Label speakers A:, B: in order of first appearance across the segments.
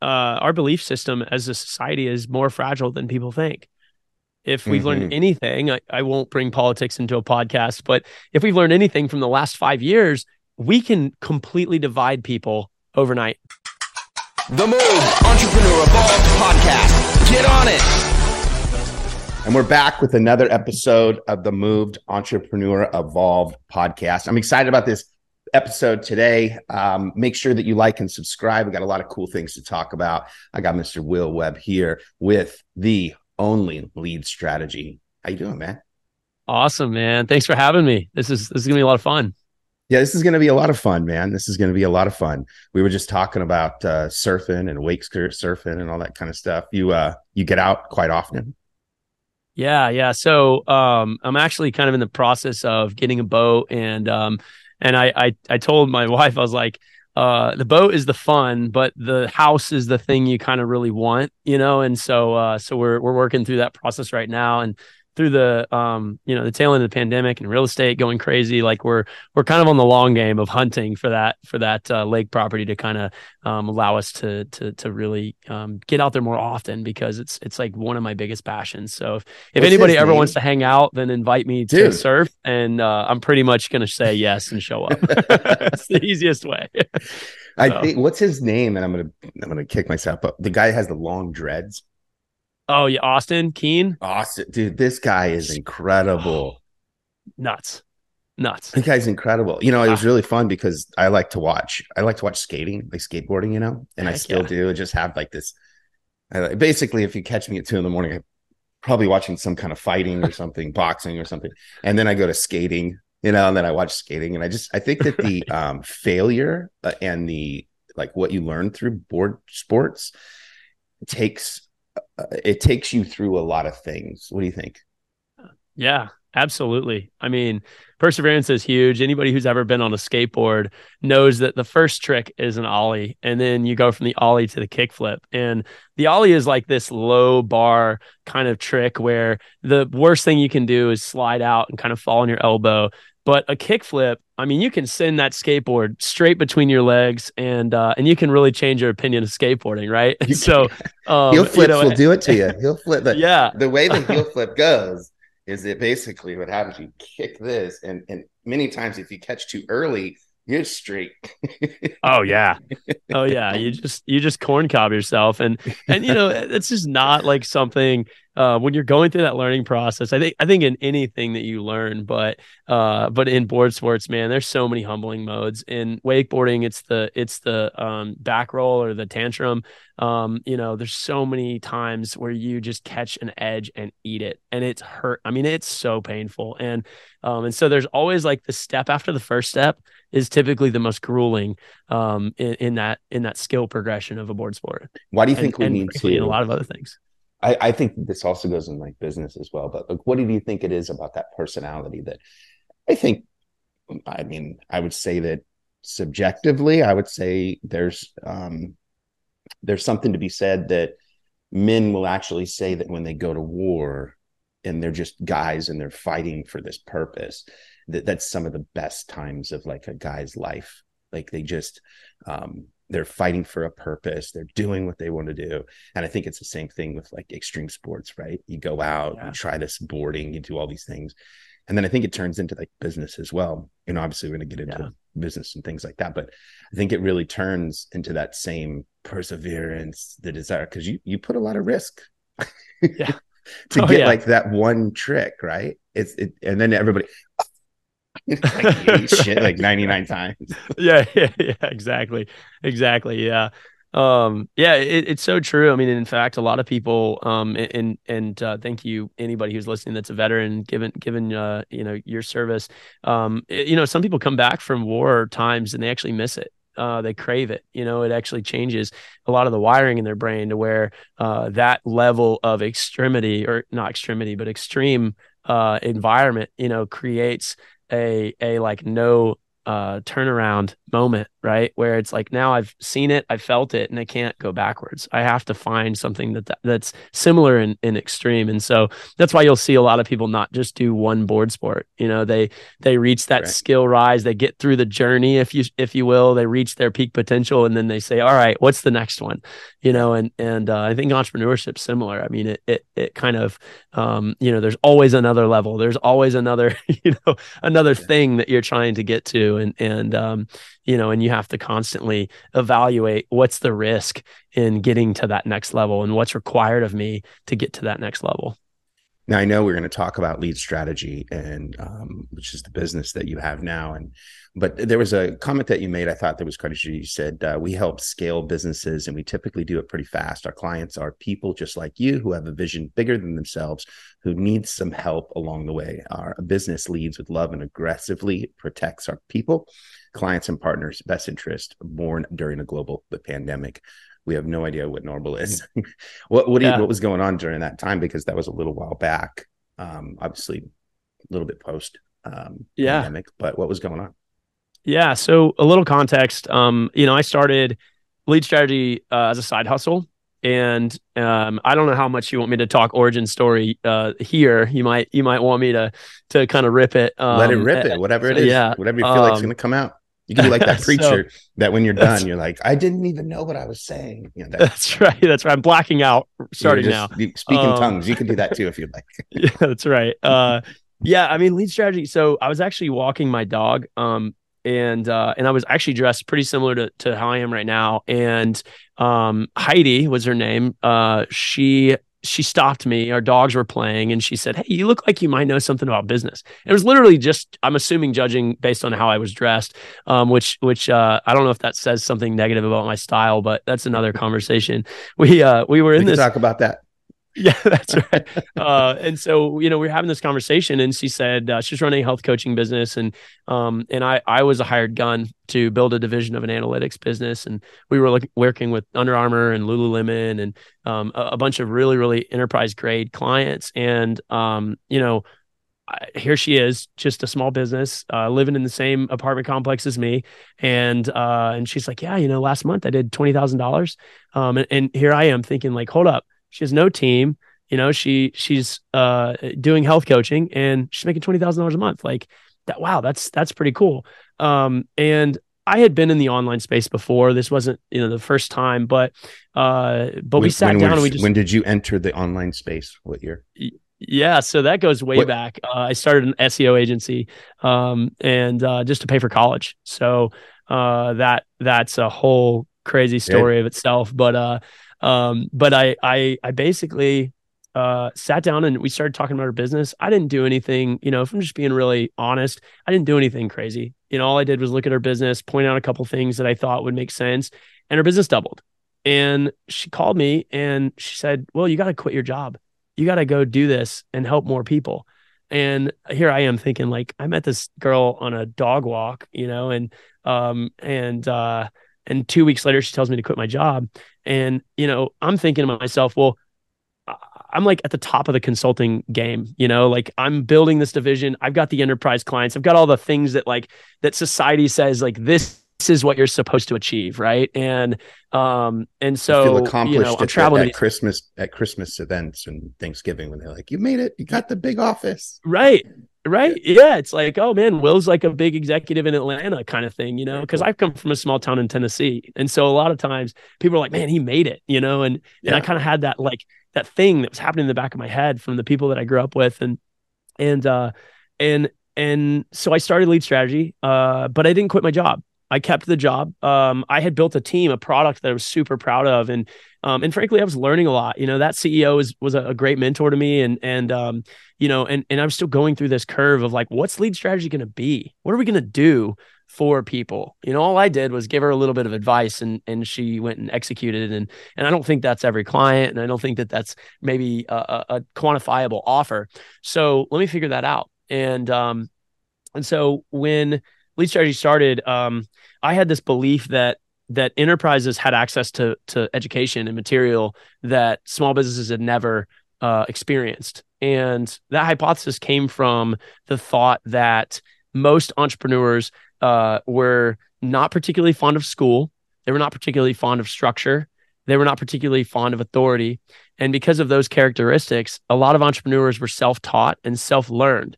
A: uh, our belief system as a society is more fragile than people think. If we've
B: Mm-hmm.
A: learned anything, I, I won't bring politics into a podcast, but if we've learned anything from the last five years, we can completely divide people overnight.
C: The MOVD Entrepreneur Evolved Podcast. Get on it.
B: And we're back with another episode of the MOVD Entrepreneur Evolved podcast. I'm excited about this episode today. Um, make sure that you like and subscribe. We got a lot of cool things to talk about. I got Mr. Will Webb here with the only lead strategy. How you doing, man?
A: Awesome, man. Thanks for having me. This is this is gonna be a lot of fun.
B: Yeah, this is going to be a lot of fun, man. This is going to be a lot of fun. We were just talking about uh, surfing and wake surfing and all that kind of stuff. You uh, you get out quite often.
A: Yeah, yeah. So um, I'm actually kind of in the process of getting a boat, and um, and I I, I told my wife I was like, uh, the boat is the fun, but the house is the thing you kind of really want, you know. And so uh, so we're we're working through that process right now, and through the um you know the tail end of the pandemic and real estate going crazy like we're we're kind of on the long game of hunting for that for that uh, lake property to kind of um, allow us to to to really um, get out there more often because it's it's like one of my biggest passions so if, if
B: What's
A: anybody ever wants to hang out then invite me to
B: Dude.
A: surf and uh, I'm pretty much gonna say yes and show up it's the easiest way
B: I
A: So-
B: think what's his name, and I'm gonna I'm gonna kick myself up. The guy has the long dreads.
A: Oh yeah Austin Keen
B: Austin, dude. This guy is incredible.
A: nuts nuts
B: This guy's incredible. You know, it was
A: Ah.
B: really fun because I like to watch. I like to watch skating, like skateboarding. You know, and I still
A: yeah.
B: do. I just have like this. I, basically, if you catch me at two in the morning, I'm probably watching some kind of fighting or something, boxing or something, and then I go to skating. You know, and then I watch skating, and I just I think that the um, failure uh, and the like what you learn through board sports takes it takes you through a lot of things. What do you think?
A: Yeah, absolutely. I mean, perseverance is huge. Anybody who's ever been on a skateboard knows that the first trick is an ollie, and then you go from the ollie to the kickflip. And the ollie is like this low bar kind of trick where the worst thing you can do is slide out and kind of fall on your elbow. But a kickflip, I mean, you can send that skateboard straight between your legs, and uh, and you can really change your opinion of skateboarding, right?
B: You
A: so um,
B: heel
A: you
B: flips
A: know,
B: will do it to you. Heel flip. The,
A: Yeah,
B: the way the heel flip goes is it basically what happens. You kick this, and and many times if you catch too early, you're straight.
A: Oh yeah. Oh yeah. You just you just corn cob yourself. And and you know, it's just not like something uh when you're going through that learning process. I think I think in anything that you learn, but uh but in board sports, man, there's so many humbling modes. In wakeboarding, it's the it's the um back roll or the tantrum. Um, you know, there's so many times where you just catch an edge and eat it and it's hurt. I mean, it's so painful. And um, and so there's always like the step after the first step is typically the most grueling um, in, in that in that skill progression of a board sport.
B: Why do you
A: And-
B: think we
A: and
B: need to?
A: in a lot of other things.
B: I, I think this also goes in like business as well. But like, what do you think it is about that personality that I think? I mean, I would say that subjectively, I would say there's um, there's something to be said that men will actually say that when they go to war and they're just guys and they're fighting for this purpose, that that's some of the best times of like a guy's life. Like they just um, they're fighting for a purpose they're doing what they want to do and i think it's the same thing with like extreme sports right you go out
A: Yeah.
B: you try this boarding you do all these things and then i think it turns into like business as well you know obviously we're going to get into
A: Yeah.
B: business and things like that but i think it really turns into that same perseverance the desire because you you put a lot of risk
A: Yeah.
B: to
A: Oh,
B: get
A: yeah.
B: like that one trick right it's it and then everybody like, shit like 99 times
A: yeah, yeah, yeah, exactly, exactly, yeah, um, yeah, it, it's so true. I mean, in fact, a lot of people, um, and and uh, thank you anybody who's listening that's a veteran, given given uh, you know your service. Um, it- you know, some people come back from war times and they actually miss it. Uh, they crave it. You know, it actually changes a lot of the wiring in their brain to where uh, that level of extremity or not extremity, but extreme uh, environment, you know, creates a a like no uh, turnaround moment, right? Where it's like now I've seen it, I felt it, and I can't go backwards. I have to find something that, that that's similar in, in extreme. And so that's why you'll see a lot of people not just do one board sport. You know, they they reach that right. skill rise, they get through the journey, if you if you will, they reach their peak potential, and then they say, All right, what's the next one? You know, and and uh, I think entrepreneurship's similar. I mean, it it it kind of um, you know, there's always another level. There's always another, you know, another thing that you're trying to get to. And and um, you know, and you have to constantly evaluate what's the risk in getting to that next level and what's required of me to get to that next level.
B: Now I know we're going to talk about lead strategy and um, which is the business that you have now. And but there was a comment that you made. I thought that was quite interesting. You said uh, we help scale businesses, and we typically do it pretty fast. Our clients are people just like you who have a vision bigger than themselves, who needs some help along the way. Our business leads with love and aggressively protects our people clients and partners' best interest born during a global pandemic. We have no idea what normal is. what what, yeah. you, what was going on during that time? Because that was a little while back. Um, obviously, a little bit post um, yeah. pandemic, but what was going on?
A: Yeah. So a little context. Um, you know, I started lead strategy uh, as a side hustle and um, I don't know how much you want me to talk origin story uh, here. You might you might want me to to kind of rip it.
B: Um, Let it rip it, whatever it is. Yeah, whatever you feel um, like is going to come out. You can be like that preacher so, that when you're done, you're like, I didn't even know what I was saying. You know,
A: that, that's right. That's right. I'm blacking out starting now.
B: Speaking um, tongues. You can do that too if you'd like.
A: yeah, that's right. Uh, yeah, I mean lead strategy. So I was actually walking my dog. Um, and uh, and I was actually dressed pretty similar to to how I am right now. And um, Heidi was her name. Uh, she she stopped me. Our dogs were playing, and she said, "Hey, you look like you might know something about business." It was literally just, I'm assuming, judging based on how I was dressed, um, which which uh, I don't know if that says something negative about my style, but that's another conversation. We uh, we were in
B: we
A: this
B: talk about that.
A: Yeah, that's right. uh, and so, you know, we are having this conversation, and she said uh, she's running a health coaching business, and um, and I I was a hired gun to build a division of an analytics business, and we were look, working with Under Armour and Lululemon and um, a, a, bunch of really really enterprise grade clients, and um, you know. here she is, just a small business, uh, living in the same apartment complex as me, and uh, and she's like, yeah, you know, last month I did twenty thousand um, dollars, and here I am thinking like, hold up, she has no team. You know, she she's uh, doing health coaching and she's making twenty thousand dollars a month. Like that. Wow, that's that's pretty cool. Um, and I had been in the online space before. This wasn't you know the first time, but uh, but when, we sat down and we just.
B: When did you enter the online space? What year?
A: Yeah, so that goes way what? back. Uh, I started an SEO agency, um, and uh, just to pay for college. So uh, that that's a whole crazy story yeah. of itself. But uh, um, but I, I, I basically uh, sat down and we started talking about our business. I didn't do anything, you know, if I'm just being really honest, I didn't do anything crazy. You know, all I did was look at her business, point out a couple things that I thought would make sense, and her business doubled. And she called me and she said, Well, you got to quit your job. You got to go do this and help more people. And here I am thinking, like, I met this girl on a dog walk, you know, and, um, and, uh, and two weeks later, she tells me to quit my job. And, you know, I'm thinking to myself, well, I'm like at the top of the consulting game, you know, like I'm building this division. I've got the enterprise clients. I've got all the things that like that society says like this, this is what you're supposed to achieve, right? And um and so accomplished you know, I'm traveling
B: at, at Christmas at Christmas events and Thanksgiving when they're like, "You made it! You got the big office."
A: Right, Right. Yeah. It's like, oh man, Will's like a big executive in Atlanta kind of thing, you know, because I've come from a small town in Tennessee. And so a lot of times people are like, man, he made it, you know, and, yeah. and I kind of had that like that thing that was happening in the back of my head from the people that I grew up with. And, and, uh, and, and so I started lead strategy, uh, but I didn't quit my job. I kept the job. Um, I had built a team, a product that I was super proud of, and um, and frankly, I was learning a lot. You know, that CEO was was a, a great mentor to me, and and um, you know, and and I'm still going through this curve of like, what's lead strategy going to be? What are we going to do for people? You know, all I did was give her a little bit of advice, and and she went and executed. And and I don't think that's every client, and I don't think that that's maybe a, a quantifiable offer. So let me figure that out. And um, and so when lead strategy started, um, I had this belief that that enterprises had access to to education and material that small businesses had never uh, experienced, and that hypothesis came from the thought that most entrepreneurs uh, were not particularly fond of school. They were not particularly fond of structure. They were not particularly fond of authority. And because of those characteristics, a lot of entrepreneurs were self taught and self learned.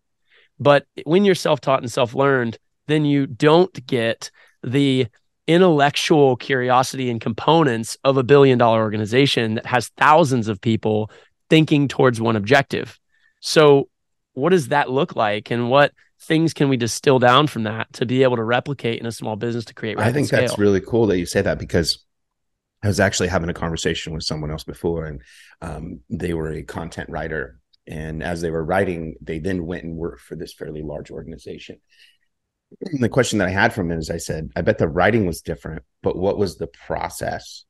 A: But when you're self taught and self learned, then you don't get the intellectual curiosity and components of a billion dollar organization that has thousands of people thinking towards one objective. So, what does that look like? And what things can we distill down from that to be able to replicate in a small business to create?
B: I think
A: scale?
B: that's really cool that you say that because I was actually having a conversation with someone else before, and um, they were a content writer. And as they were writing, they then went and worked for this fairly large organization. The question that I had from him is I said, I bet the writing was different, but what was the process?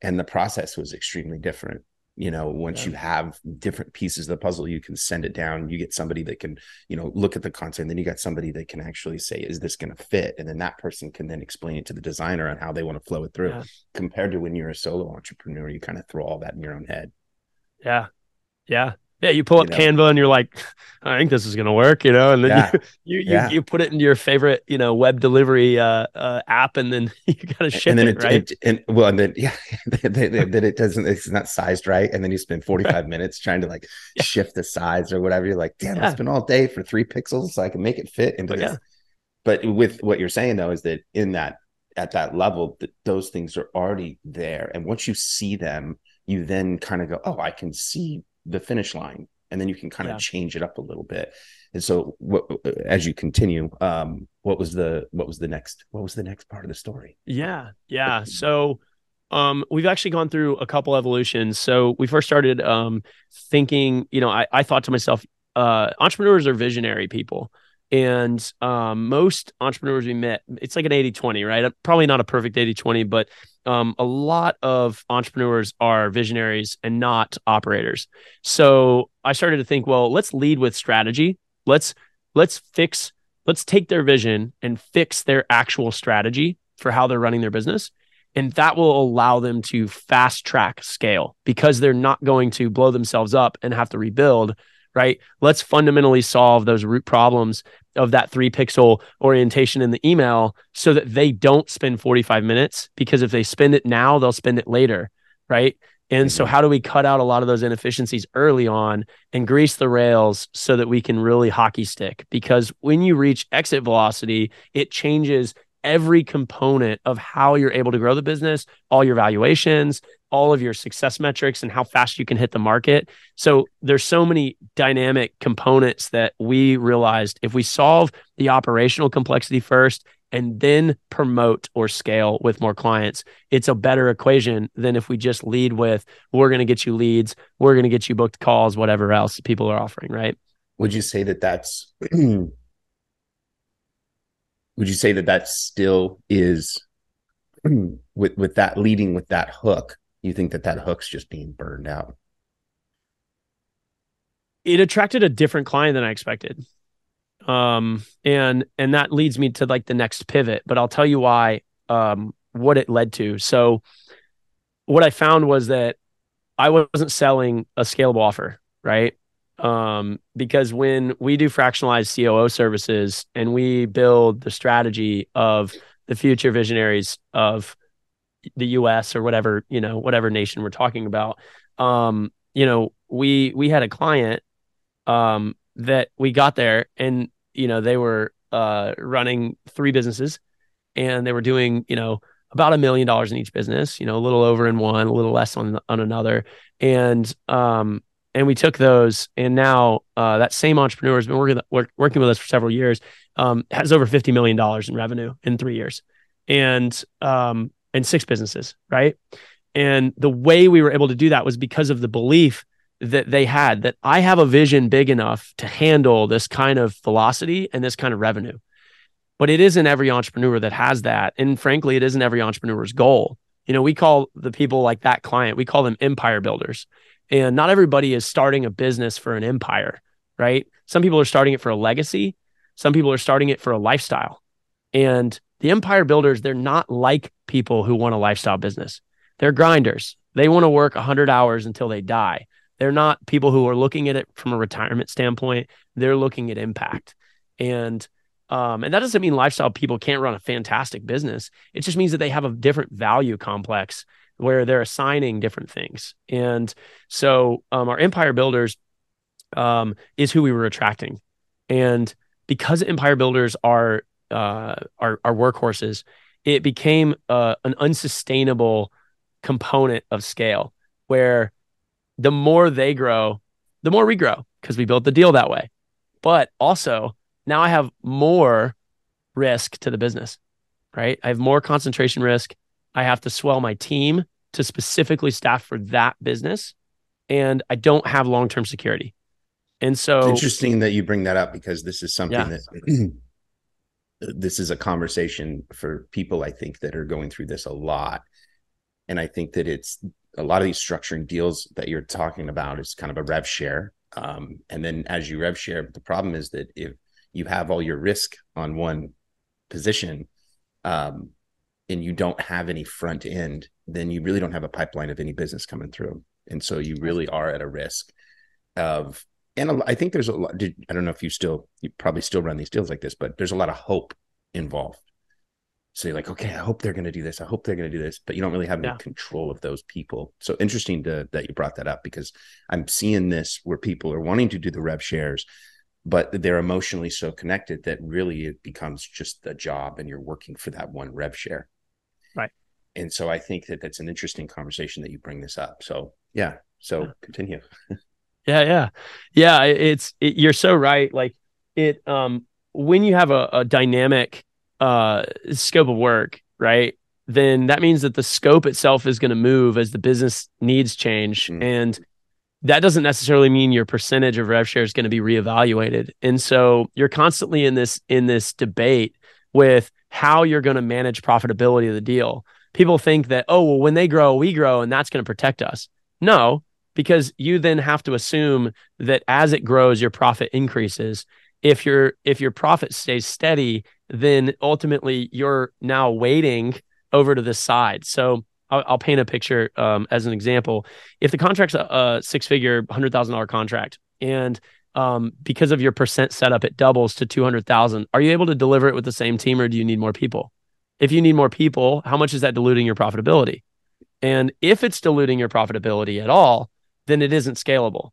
B: And the process was extremely different. You know once yeah. you have different pieces of the puzzle you can send it down. You get somebody that can you know look at the content then you got somebody that can actually say is this going to fit? And then that person can then explain it to the designer on how they want to flow it through. Yeah. compared to when you're a solo entrepreneur you kind of throw all that in your own head.
A: Yeah. Yeah yeah, you pull up you know? Canva and you're like, I think this is going to work, you know, and then yeah. you, you, yeah. you, put it into your favorite, you know, web delivery uh, uh, app and then you got to ship
B: and then
A: it,
B: it,
A: right?
B: It, and well, and then, yeah, that it doesn't, it's not sized right. And then you spend 45 right. minutes trying to like yeah. shift the size or whatever. You're like, damn. I spent all day for three pixels so I can make it fit into but this. But with what you're saying though, is that in that, at that level, that those things are already there. And once you see them, you then kind of go, oh, I can see the finish line and then you can kind of change it up a little bit. And so what, as you continue um what was the what was the next what was the next part of the story?
A: Yeah yeah. So um we've actually gone through a couple evolutions. So we first started um thinking you know i, I thought to myself uh entrepreneurs are visionary people and um, most entrepreneurs we met, it's like an 80 20, right? Probably not a perfect 80 20, but um, a lot of entrepreneurs are visionaries and not operators. So I started to think, well, let's lead with strategy. Let's let's fix, let's take their vision and fix their actual strategy for how they're running their business. And that will allow them to fast track scale because they're not going to blow themselves up and have to rebuild right? Let's fundamentally solve those root problems of that three pixel orientation in the email so that they don't spend 45 minutes because if they spend it now, they'll spend it later, right? And so, mm-hmm. how do we cut out a lot of those inefficiencies early on and grease the rails so that we can really hockey stick? Because when you reach exit velocity, it changes every component of how you're able to grow the business, all your valuations, all of your success metrics and how fast you can hit the market. So there's so many dynamic components that we realized if we solve the operational complexity first and then promote or scale with more clients, it's a better equation than if we just lead with we're going to get you leads, we're going to get you booked calls, whatever else people are offering, right?
B: Would you say that that's would you say that that still is with with that leading with that hook you think that that hook's just being burned out?
A: It attracted a different client than i expected. Um and and that leads me to like the next pivot but i'll tell you why um what it led to. So what i found was that i wasn't selling a scalable offer right? Um because when we do fractionalized COO services and we build the strategy of the future visionaries of the US or whatever, you know, whatever nation we're talking about. Um, you know, we we had a client um that we got there and you know, they were uh running three businesses and they were doing, you know, about a million dollars in each business, you know, a little over in one, a little less on on another. And um and we took those and now uh, that same entrepreneur has been working work, working with us for several years um, has over 50 million dollars in revenue in 3 years and um, and six businesses, right? And the way we were able to do that was because of the belief that they had that I have a vision big enough to handle this kind of velocity and this kind of revenue. But it isn't every entrepreneur that has that. And frankly, it isn't every entrepreneur's goal. You know, we call the people like that client, we call them empire builders. And not everybody is starting a business for an empire, right? Some people are starting it for a legacy, some people are starting it for a lifestyle. And the empire builders, they're not like people who want a lifestyle business. They're grinders. They want to work 100 hours until they die. They're not people who are looking at it from a retirement standpoint. They're looking at impact. And Um, and that doesn't mean lifestyle people can't run a fantastic business. It just means that they have a different value complex where they're assigning different things. And so um, our empire builders um, is who we were attracting. And because empire builders are uh, are, are workhorses, it became uh, an unsustainable component of scale where the more they grow, the more we grow because we built the deal that way. But also, now I have more risk to the business, right? I have more concentration risk. I have to swell my team to specifically staff for that business. And I don't have long term security. And so
B: it's interesting that you bring that up because this is something yeah. that this is a conversation for people I think that are going through this a lot. And I think that it's a lot of these structuring deals that you're talking about is kind of a rev share. Um, and then as you rev share, the problem is that if you have all your risk on one position um, and you don't have any front end, then you really don't have a pipeline of any business coming through. And so you really are at a risk of, and I think there's a lot, I don't know if you still, you probably still run these deals like this, but there's a lot of hope involved. So you're like, okay, I hope they're going to do this. I hope they're going to do this, but you don't really have any yeah. control of those people. So interesting to, that you brought that up because I'm seeing this where people are wanting to do the rev shares, but they're emotionally so connected that really it becomes just a job and you're working for that one rev share.
A: Right.
B: And so I think that that's an interesting conversation that you bring this up. So yeah. So yeah. continue.
A: yeah. Yeah. Yeah. It's, it, you're so right. Like it, um, when you have a, a dynamic uh, scope of work, right? Then that means that the scope itself is going to move as the business needs change. Mm-hmm. And that doesn't necessarily mean your percentage of rev share is going to be reevaluated. And so you're constantly in this in this debate with how you're going to manage profitability of the deal. People think that, oh, well, when they grow, we grow, and that's going to protect us. No, because you then have to assume that as it grows, your profit increases if your if your profit stays steady, then ultimately you're now waiting over to the side. So I'll, I'll paint a picture um, as an example. If the contract's a, a six figure, hundred thousand dollar contract, and um, because of your percent setup, it doubles to two hundred thousand. Are you able to deliver it with the same team, or do you need more people? If you need more people, how much is that diluting your profitability? And if it's diluting your profitability at all, then it isn't scalable,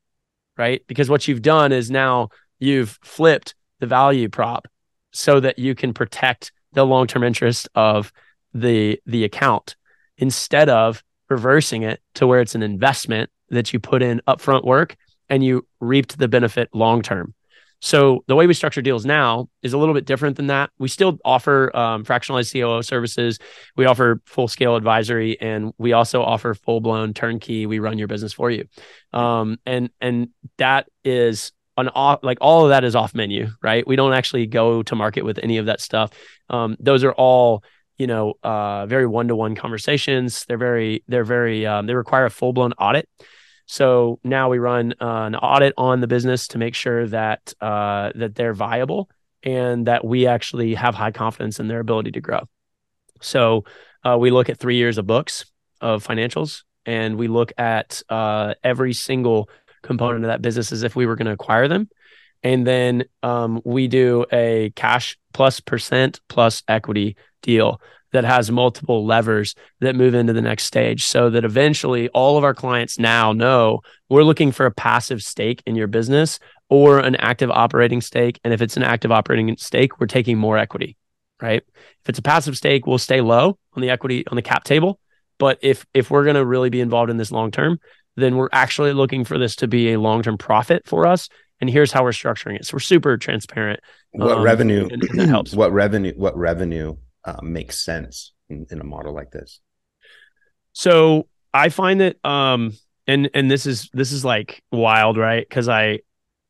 A: right? Because what you've done is now you've flipped the value prop so that you can protect the long-term interest of the the account instead of reversing it to where it's an investment that you put in upfront work and you reaped the benefit long term. So the way we structure deals now is a little bit different than that. We still offer um, fractionalized COO services. We offer full scale advisory, and we also offer full blown turnkey. We run your business for you, um, and and that is an off like all of that is off menu, right? We don't actually go to market with any of that stuff. Um, those are all you know uh, very one to one conversations. They're very they're very um, they require a full blown audit. So now we run uh, an audit on the business to make sure that uh, that they're viable and that we actually have high confidence in their ability to grow. So uh, we look at three years of books of financials, and we look at uh, every single component of that business as if we were going to acquire them. And then um, we do a cash plus percent plus equity deal that has multiple levers that move into the next stage so that eventually all of our clients now know we're looking for a passive stake in your business or an active operating stake. And if it's an active operating stake, we're taking more equity, right? If it's a passive stake, we'll stay low on the equity on the cap table. But if if we're going to really be involved in this long term, then we're actually looking for this to be a long term profit for us. And here's how we're structuring it. So we're super transparent.
B: What um, revenue and, and that helps? What revenue? What revenue uh, makes sense in, in, a model like this?
A: So I find that, um, and and this is this is like wild, right? Because I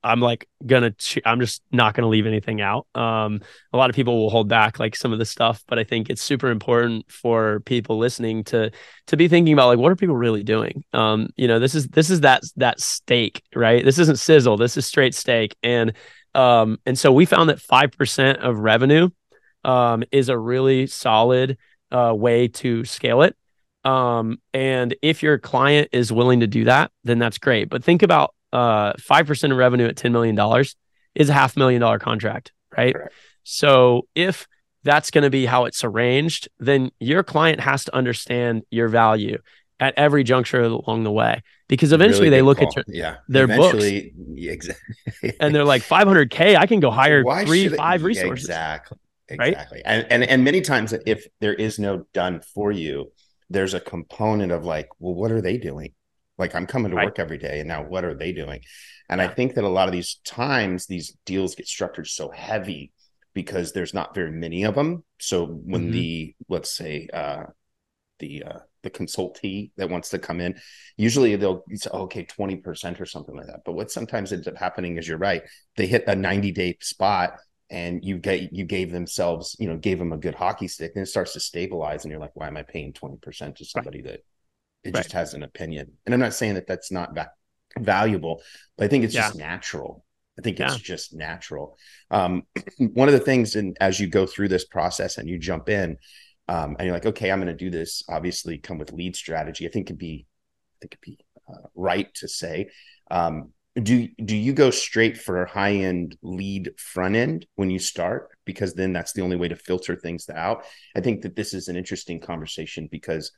A: I'm like gonna I'm just not gonna leave anything out. Um, a lot of people will hold back like some of the stuff, but I think it's super important for people listening to to be thinking about like what are people really doing. Um, you know, this is this is that that steak, right? This isn't sizzle. This is straight steak, and um, and so we found that five percent of revenue um is a really solid uh way to scale it. Um, and if your client is willing to do that, then that's great. But think about uh, 5% of revenue at $10 million is a half million dollar contract, right? Correct. So if that's going to be how it's arranged, then your client has to understand your value at every juncture along the way because eventually
B: Really
A: they look
B: call.
A: at your,
B: yeah
A: their books.
B: Yeah, exactly
A: and they're like 500k i can go hire
B: Why
A: three five resources
B: exactly
A: right?
B: exactly and, and and many times if there is no done for you there's a component of like well what are they doing like i'm coming to
A: Right.
B: work every day and now what are they doing and i think that a lot of these times these deals get structured so heavy because there's not very many of them so when
A: Mhm.
B: the let's say uh the uh the consultee that wants to come in usually they'll say "Oh, okay 20% or something like that but what sometimes ends up happening is you're right they hit a 90 day spot and you get you gave themselves you know gave them a good hockey stick and it starts to stabilize and you're like why am i paying 20% to somebody that it just has an opinion? And i'm not saying that that's not va- valuable but i think it's just natural. I think it's just natural. Um one of the things and as you go through this process and you jump in um and you're like okay i'm going to do this obviously come with lead strategy i think it'd be i think it'd be uh, right to say. Um do do you go straight for high end lead front end when you start? Because then that's the only way to filter things out. I think that this is an interesting conversation because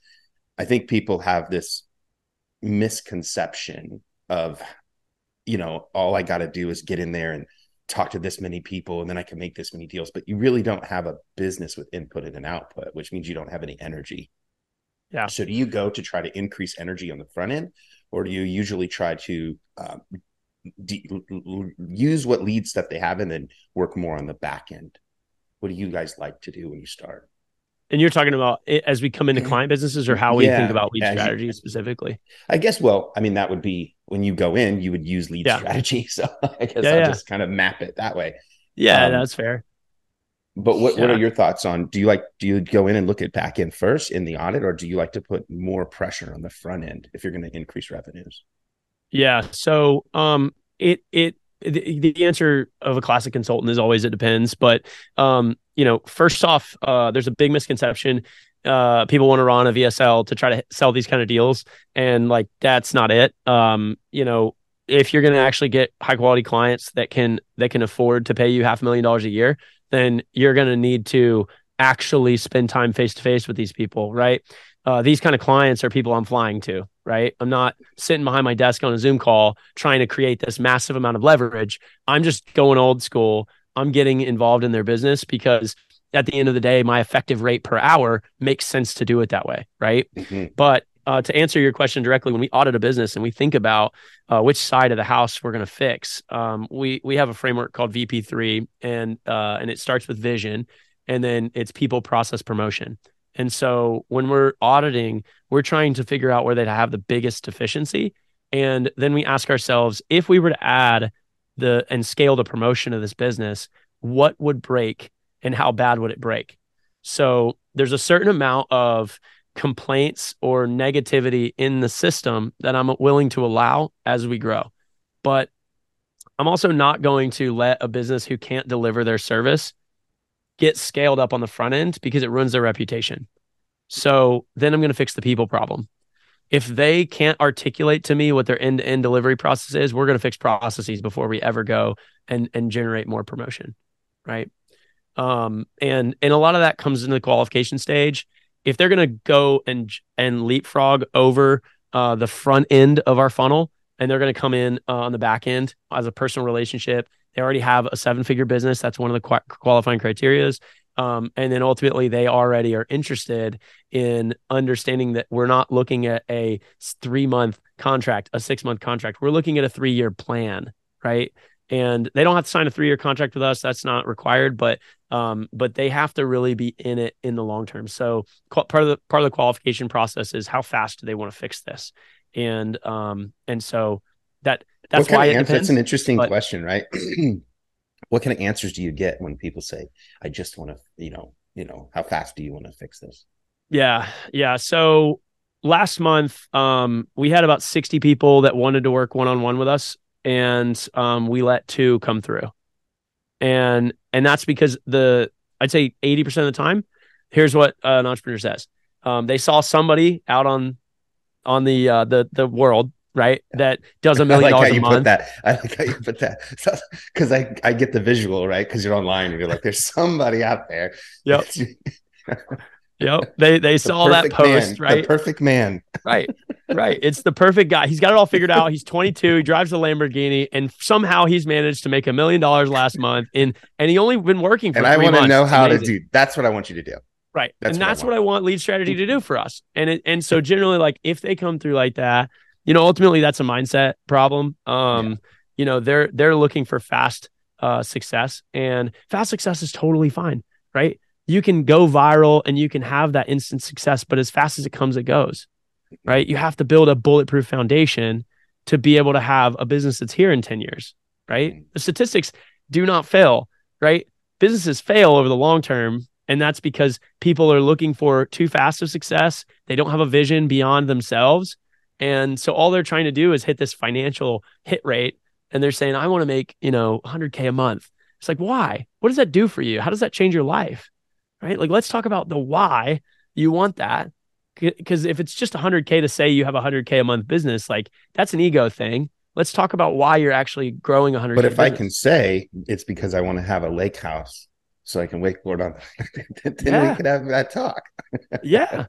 B: i think people have this misconception of you know all i got to do is get in there and talk to this many people and then i can make this many deals. But you really don't have a business with input and an output which means you don't have any energy.
A: Yeah.
B: so do you go to try to increase energy on the front end or do you usually try to um, de- use what lead stuff they have and then work more on the back end what do you guys like to do when you start
A: and you're talking about as we come into client businesses or how we
B: Yeah,
A: think about lead
B: as you-
A: strategy specifically
B: I guess. Well, I mean, that would be when you go in, you would use lead
A: Yeah.
B: strategy. So I guess
A: Yeah,
B: I'll just kind of map it that way.
A: yeah
B: Um,
A: that's fair
B: But what, what are your thoughts on? Do you like? Do you go in and look at back end first in the audit, or do you like to put more pressure on the front end if you're going to increase revenues?
A: Yeah. So um it it the, the answer of a classic consultant is always it depends. But um, you know, first off, uh there's a big misconception. Uh people want to run a VSL to try to sell these kind of deals. And like that's not it. Um, you know, if you're gonna actually get high quality clients that can that can afford to pay you half a million dollars a year, then you're gonna need to actually spend time face to face with these people, right? Uh, these kind of clients are people I'm flying to, right? I'm not sitting behind my desk on a Zoom call trying to create this massive amount of leverage. I'm just going old school. I'm getting involved in their business because at the end of the day, my effective rate per hour makes sense to do it that way, right?
B: Mhm.
A: But uh, to answer your question directly, when we audit a business and we think about uh, which side of the house we're going to fix, um, we we have a framework called VP3, and uh, and it starts with vision, and then it's people, process, promotion. And so when we're auditing, we're trying to figure out where they have the biggest deficiency, and then we ask ourselves if we were to add the and scale the promotion of this business, what would break and how bad would it break? So there's a certain amount of complaints or negativity in the system that I'm willing to allow as we grow. But I'm also not going to let a business who can't deliver their service get scaled up on the front end because it ruins their reputation. So then I'm going to fix the people problem. If they can't articulate to me what their end to end delivery process is, we're going to fix processes before we ever go and and generate more promotion, right? Um, and and a lot of that comes in the qualification stage. If they're going to go and and leapfrog over uh, the front end of our funnel, and they're going to come in uh, on the back end as a personal relationship, they already have a seven figure business. That's one of the qu- qualifying criterias. Um, and then ultimately, they already are interested in understanding that we're not looking at a three month contract, a six month contract. We're looking at a three year plan, right? And they don't have to sign a three year contract with us. That's not required, but um, but they have to really be in it in the long term. So part of the part of the qualification process is how fast do they want to fix this, and um, and so that that's why it depends.
B: That's an interesting
A: but-
B: question, right? what kind of answers do you get when people say, "I just want to," you know, you know, how fast do you want to fix this?
A: Yeah, yeah. So last month, um, we had about sixty people that wanted to work one on one with us, and um, we let two come through, and and that's because the I'd say eighty percent of the time, here's what an entrepreneur says: um, they saw somebody out on on the uh, the the world right? That does a million dollars
B: like how
A: a
B: you
A: month.
B: put that. I like how you put that because I I get the visual right because you're online and you're like, there's somebody out there.
A: Yep. Yep. They they
B: The
A: saw that post,
B: man,
A: right?
B: The perfect man.
A: right. Right. It's the perfect guy. He's got it all figured out. He's 22. He drives a Lamborghini, and somehow he's managed to make a million dollars last month. And and he only been working for.
B: And I want to know how to do. That's what I want you to do.
A: Right.
B: That's
A: and
B: what I
A: that's what I want lead strategy to do for us. And it, and so generally, like if they come through like that, you know, ultimately that's a mindset problem. Um, you know, they're they're looking for fast uh success, and fast success is totally fine, right? You can go viral and you can have that instant success, but as fast as it comes, it goes. Right. You have to build a bulletproof foundation to be able to have a business that's here in 10 years. Right.
B: Mhm.
A: The statistics do not fail, right? Businesses fail over the long term and that's because people are looking for too fast of success. They don't have a vision beyond themselves. And so all they're trying to do is hit this financial hit rate. And they're saying, I want to make, you know, 100K a month. It's like, why? What does that do for you? How does that change your life? Right. Like, let's talk about the why you want that. Because if it's just 100K to say you have a 100K a month business, like that's an ego thing. Let's talk about why you're actually growing 100K.
B: But if I can say it's because I want to have a lake house so I can wakeboard on, then
A: Yeah.
B: we could have that talk.
A: Yeah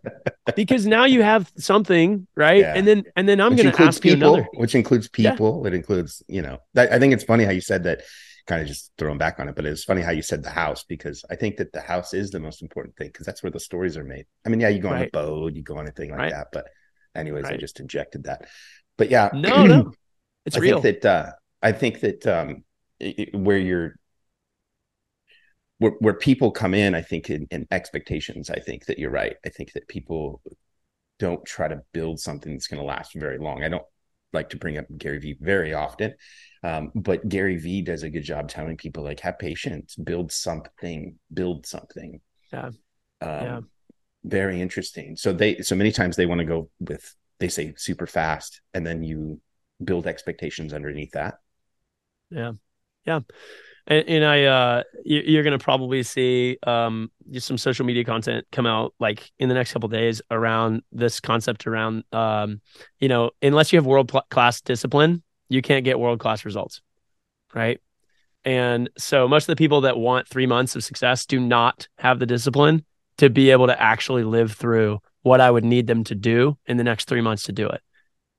A: because now you have something right
B: Yeah.
A: and then and then i'm going to ask you
B: people,
A: another
B: which includes
A: Yeah.
B: people. It includes, you know, that, I think it's funny how you said that. Kind of just throwing back on it, but it's funny how you said the house because I think that the house is the most important thing because that's where the stories are made. I mean, yeah, you go on
A: Right.
B: a boat, you go on a thing like
A: Right.
B: that, but anyways, I just injected that. But yeah,
A: no no it's
B: I
A: real
B: think that uh, I think that um, where you're where, where people come in, I think in, in expectations, I think that you're right. I think that people don't try to build something that's going to last very long. I don't like to bring up Gary Vee very often, um, but Gary Vee does a good job telling people like have patience, build something, build something.
A: Yeah.
B: Um,
A: Yeah.
B: Very interesting. So they so many times they want to go with they say super fast, and then you build expectations underneath that.
A: And, and i uh you, you're going to probably see um just some social media content come out like in the next couple days around this concept around um you know unless you have world pl- class discipline you can't get world class results right and so most of the people that want three months of success do not have the discipline to be able to actually live through what I would need them to do in the next three months to do it.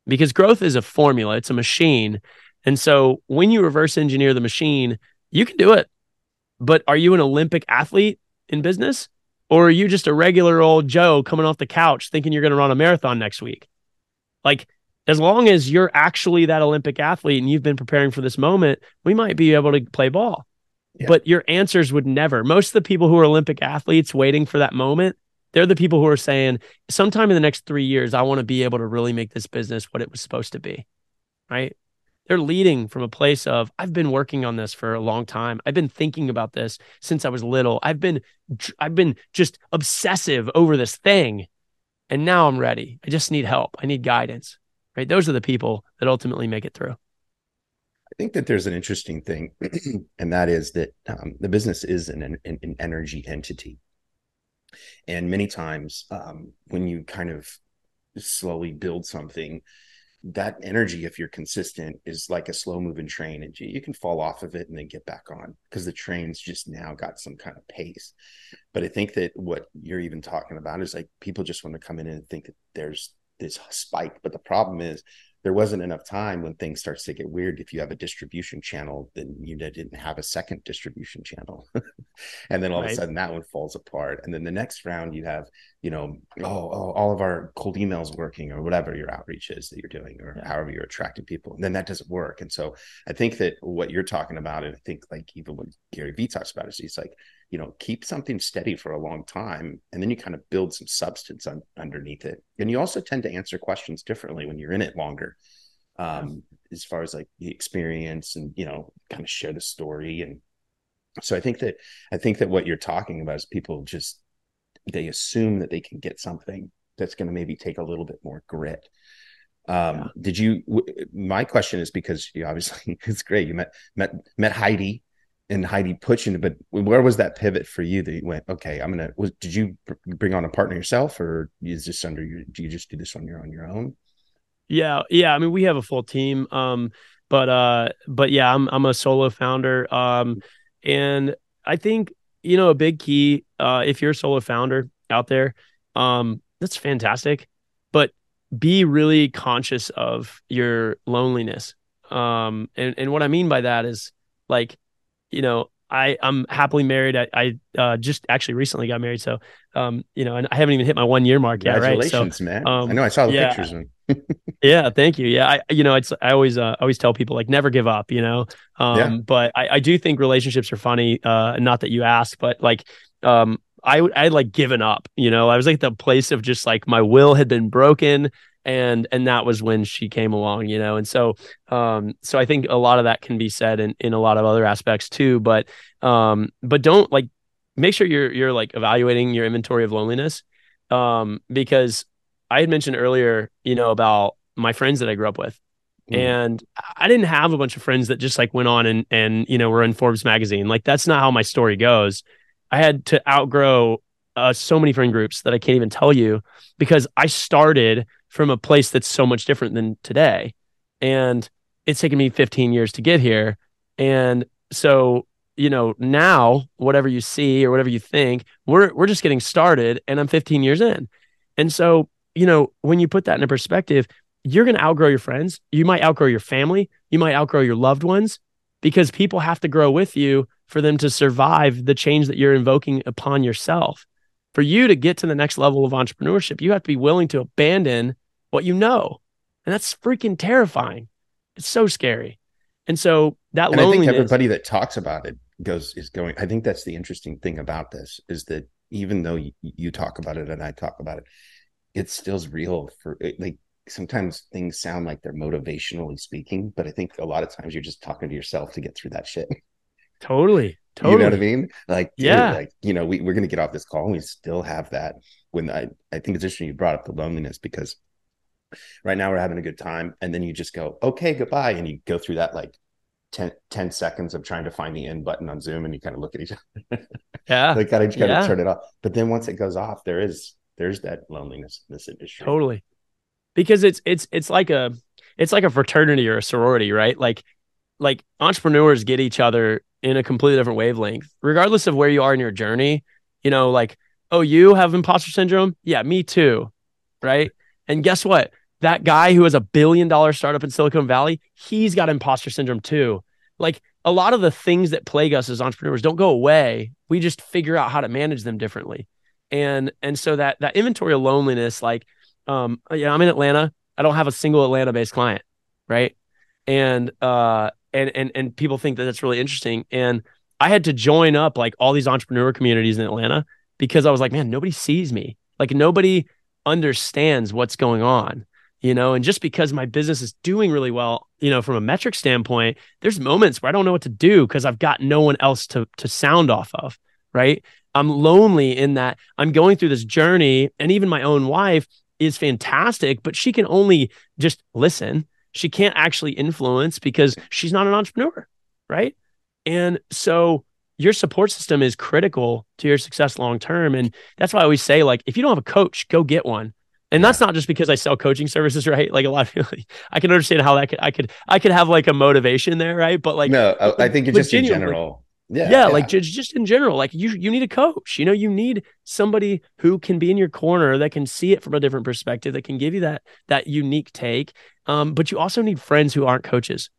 A: Because growth is a formula, it's a machine. And so when you reverse engineer the machine, you can do it. But are you an Olympic athlete in business? Or are you just a regular old Joe coming off the couch thinking you're going to run a marathon next week? Like, as long as you're actually that Olympic athlete and you've been preparing for this moment, we might be able to play ball.
B: Yeah.
A: But your answers would never. Most of the people who are Olympic athletes waiting for that moment, they're the people who are saying, sometime in the next three years, I want to be able to really make this business what it was supposed to be. Right. They're leading from a place of, I've been working on this for a long time. I've been thinking about this since I was little. I've been, I've been just obsessive over this thing. And now I'm ready. I just need help. I need guidance. Right. Those are the people that ultimately make it through.
B: I think that there's an interesting thing, and that is that um, the business is an, an, an energy entity. And many times, um, when you kind of slowly build something, that energy, if you're consistent, is like a slow moving train, and you, you can fall off of it and then get back on because the train's just now got some kind of pace. But I think that what you're even talking about is like people just want to come in and think that there's this spike. But the problem is there wasn't enough time when things starts to get weird. If you have a distribution channel, then you didn't have a second distribution channel, and then all of a sudden that one falls apart. And then the next round you have, you know, oh, oh all of our cold emails working or whatever your outreach is that you're doing or
A: Yeah.
B: however you're attracting people. And then that doesn't work. And so I think that what you're talking about, and I think like even what Gary Vee talks about is he's like, you know, keep something steady for a long time, and then you kind of build some substance un- underneath it. And you also tend to answer questions differently when you're in it longer, um, as far as like the experience and you know, kind of share the story. And so I think that I think that what you're talking about is people just they assume that they can get something that's going to maybe take a little bit more grit. Um,
A: Yeah.
B: Did you? W- my question is because you obviously it's great. You met met met Heidi and Heidi pushing, but where was that pivot for you that you went, okay, I'm gonna. Was did you bring on a partner yourself, or is this under your? Do you just do this on your on your own?
A: Yeah, yeah. I mean, we have a full team. Um, but uh, but yeah, I'm I'm a solo founder. Um, and I think you know a big key uh, if you're a solo founder out there, um, that's fantastic. But be really conscious of your loneliness. Um, and and what I mean by that is like, you know, I I'm happily married. I, I uh, just actually recently got married, so um, you know, and I haven't even hit my one year mark yet. Right? So,
B: man. Um, I know I saw the yeah. pictures.
A: yeah, thank you. Yeah, I you know, it's I always uh, always tell people like never give up. You know, um, yeah. but I, I do think relationships are funny. Uh, not that you ask, but like um, I I like given up. You know, I was like the place of just like my will had been broken and and that was when she came along you know? And so um so i think a lot of that can be said in in a lot of other aspects too but um but don't like make sure you're you're like evaluating your inventory of loneliness um because i had mentioned earlier you know about my friends that i grew up with mm. and i didn't have a bunch of friends that just like went on and and you know were in forbes magazine. Like that's not how my story goes. I had to outgrow uh, so many friend groups that i can't even tell you because i started from a place that's so much different than today. And it's taken me 15 years to get here. And so, you know, now whatever you see or whatever you think, we're we're just getting started and I'm 15 years in. And so, you know, when you put that in perspective, you're going to outgrow your friends. You might outgrow your family. You might outgrow your loved ones because people have to grow with you for them to survive the change that you're invoking upon yourself. For you to get to the next level of entrepreneurship, you have to be willing to abandon what you know. And that's freaking terrifying. It's so scary. And so that and loneliness,
B: I think everybody that talks about it goes is going. I think that's the interesting thing about this is that even though you, you talk about it and I talk about it, it still's real for like sometimes things sound like they're motivationally speaking, but I think a lot of times you're just talking to yourself to get through that shit.
A: Totally. Totally.
B: You know what I mean? Like, yeah, dude, like, you know, we, we're going to get off this call and we still have that when I, I think it's interesting you brought up the loneliness because right now we're having a good time and then you just go okay goodbye and you go through that like 10, 10 seconds of trying to find the end button on zoom and you kind of look at each other
A: yeah
B: like gotta, gotta yeah. turn it off but then once it goes off there is there's that loneliness in this industry
A: totally because it's it's it's like a it's like a fraternity or a sorority right like like entrepreneurs get each other in a completely different wavelength regardless of where you are in your journey you know like oh you have imposter syndrome yeah me too right and guess what that guy who has a billion dollar startup in Silicon Valley, he's got imposter syndrome too. Like a lot of the things that plague us as entrepreneurs don't go away. We just figure out how to manage them differently. And and so that that inventory of loneliness, like um, yeah, I'm in Atlanta. I don't have a single Atlanta based client, right? And uh and and and people think that that's really interesting. And I had to join up like all these entrepreneur communities in Atlanta because I was like, man, nobody sees me. Like nobody understands what's going on you know and just because my business is doing really well you know from a metric standpoint there's moments where i don't know what to do because i've got no one else to to sound off of right i'm lonely in that i'm going through this journey and even my own wife is fantastic but she can only just listen she can't actually influence because she's not an entrepreneur right and so your support system is critical to your success long term and that's why i always say like if you don't have a coach go get one and that's not just because I sell coaching services, right? Like a lot of people, I can understand how that could, I could, I could have like a motivation there, right? But like,
B: no, I think it's just in general.
A: Yeah, yeah, yeah, like just just in general, like you you need a coach. You know, you need somebody who can be in your corner that can see it from a different perspective, that can give you that that unique take. Um, but you also need friends who aren't coaches.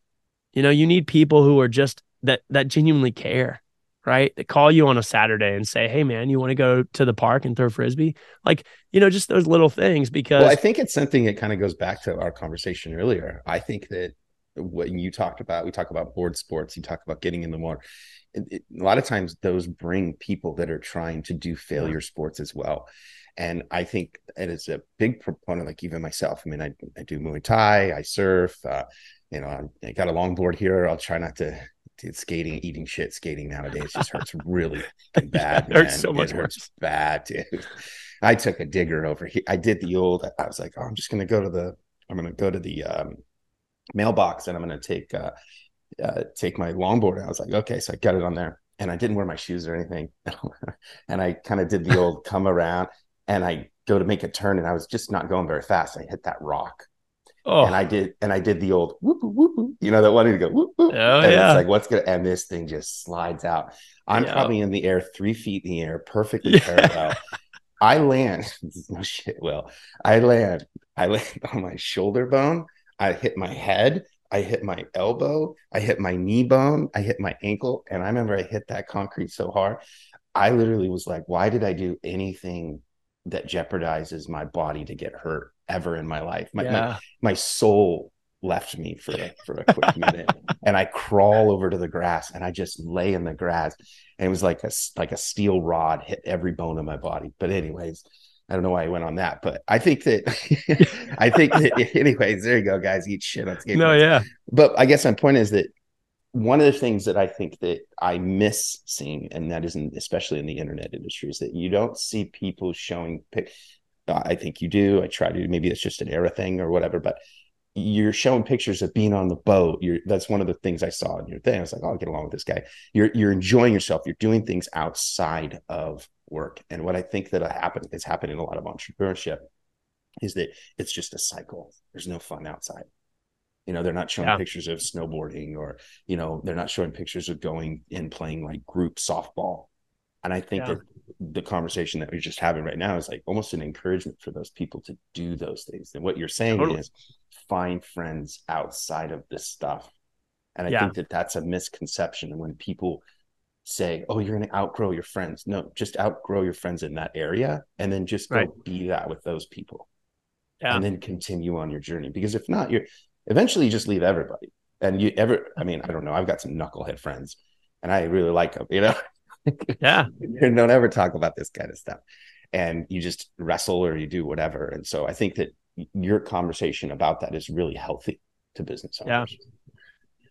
A: You know, you need people who are just that that genuinely care right? That call you on a Saturday and say, "Hey, man, you want to go to the park and throw frisbee?" Like, you know, just those little things. Because
B: well, I think it's something that kind of goes back to our conversation earlier. I think that when you talked about, we talk about board sports, you talk about getting in the water It, it, a lot of times, those bring people that are trying to do failure yeah. sports as well. And I think it is a big proponent, like even myself. I mean, I, I do Muay Thai, I surf, uh, you know, I, I got a longboard here. I'll try not to dude, skating, eating shit, skating nowadays just hurts really bad.
A: it hurts so much it worse.
B: bad, dude. I took a digger over here. I did the old. I was like, oh, I'm just gonna go to the. I'm gonna go to the um, mailbox and I'm gonna take uh, uh, take my longboard. And I was like, okay, so I got it on there, and I didn't wear my shoes or anything, and I kind of did the old come around, and I go to make a turn, and I was just not going very fast. I hit that rock,
A: Oh,
B: and I did, and I did the old whoop whoop whoop, you know, that one to go whoop whoop.
A: Oh,
B: and
A: yeah.
B: it's like what's gonna, and this thing just slides out. I'm
A: Yeah.
B: probably in the air, three feet in the air, perfectly
A: Yeah.
B: parallel. I land, this is no shit, Well, I land, I land on my shoulder bone. I hit my head. I hit my elbow. I hit my knee bone. I hit my ankle. And I remember I hit that concrete so hard. I literally was like, why did I do anything that jeopardizes my body to get hurt ever in my life? My, my,
A: yeah.
B: my soul left me for a, for a quick minute and I crawl over to the grass and I just lay in the grass and it was like a like a steel rod hit every bone in my body but anyways I don't know why I went on that but I think that I think that anyways there you go guys eat shit on skateboards
A: No, yeah.
B: but I guess my point is that one of the things that I think that I miss seeing, and that isn't especially in the internet industry, is that you don't see people showing. Pic- uh, I think you do. I try to. Maybe it's just an era thing or whatever. But you're showing pictures of being on the boat. You're that's one of the things I saw in your thing. I was like, oh, I'll get along with this guy. You're you're enjoying yourself. You're doing things outside of work. And what I think that happen is happening in a lot of entrepreneurship is that it's just a cycle. There's no fun outside. You know, they're not showing
A: Yeah.
B: pictures of snowboarding or, you know, they're not showing pictures of going and playing like group softball. And I think
A: Yeah.
B: that the conversation that we're just having right now is like almost an encouragement for those people to do those things. And what you're saying
A: Totally.
B: is find friends outside of this stuff. And I
A: Yeah.
B: think that that's a misconception. And when people say, oh, you're going to outgrow your friends, no, just outgrow your friends in that area and then just go
A: Right.
B: be that with those people
A: Yeah.
B: and then continue on your journey. Because if not, you're eventually you just leave everybody. And you ever, I mean, I don't know. I've got some knucklehead friends and I really like them, you know,
A: Yeah.
B: don't ever talk about this kind of stuff. And you just wrestle or you do whatever. And so I think that your conversation about that is really healthy to business
A: Yeah.
B: owners.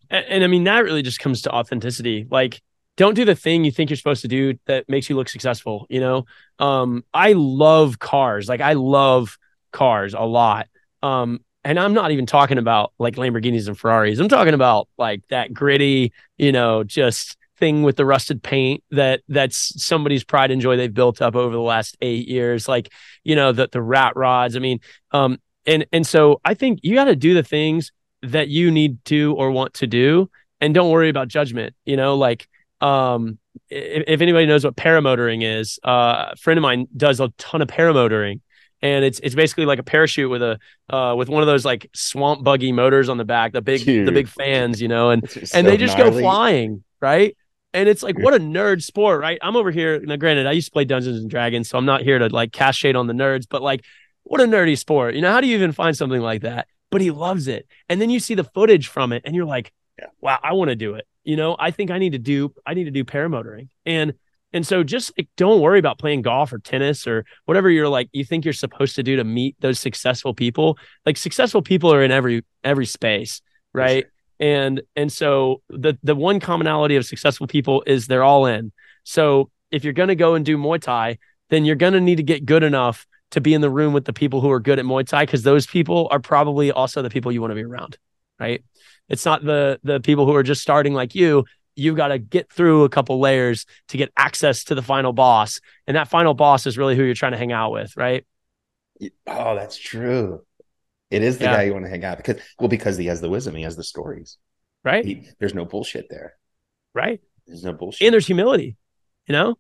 A: And, and I mean, that really just comes to authenticity. Like, don't do the thing you think you're supposed to do that makes you look successful. You know, um, I love cars. Like, I love cars a lot. Um, and I'm not even talking about like Lamborghinis and Ferraris. I'm talking about like that gritty, you know, just thing with the rusted paint that that's somebody's pride and joy they've built up over the last eight years. Like, you know, the the rat rods. I mean, um, and and so I think you got to do the things that you need to or want to do and don't worry about judgment you know like um if, if anybody knows what paramotoring is uh, a friend of mine does a ton of paramotoring and it's it's basically like a parachute with a uh with one of those like swamp buggy motors on the back the big the big fans you know and and
B: so
A: they just go flying, right? And it's like what a nerd sport, right? I'm over here. Now, granted, I used to play Dungeons and Dragons, so I'm not here to like cast shade on the nerds, but like, what a nerdy sport. You know, how do you even find something like that? But he loves it, and then you see the footage from it, and you're like, wow, I want to do it. You know, I think I need to do, I need to do paramotoring, and and so just like, don't worry about playing golf or tennis or whatever you're like you think you're supposed to do to meet those successful people. Like successful people are in every every space, right? and and so the the one commonality of successful people is they're all in so if you're going to go and do muay thai then you're going to need to get good enough to be in the room with the people who are good at muay thai because those people are probably also the people you want to be around right it's not the the people who are just starting like you you've got to get through a couple layers to get access to the final boss and that final boss is really who you're trying to hang out with right
B: Oh, that's true. It is the
A: Yeah.
B: guy you want to hang out because well, because he has the wisdom, he has the stories.
A: right
B: He, there's no bullshit there.
A: right
B: There's no bullshit.
A: and there's humility, you know,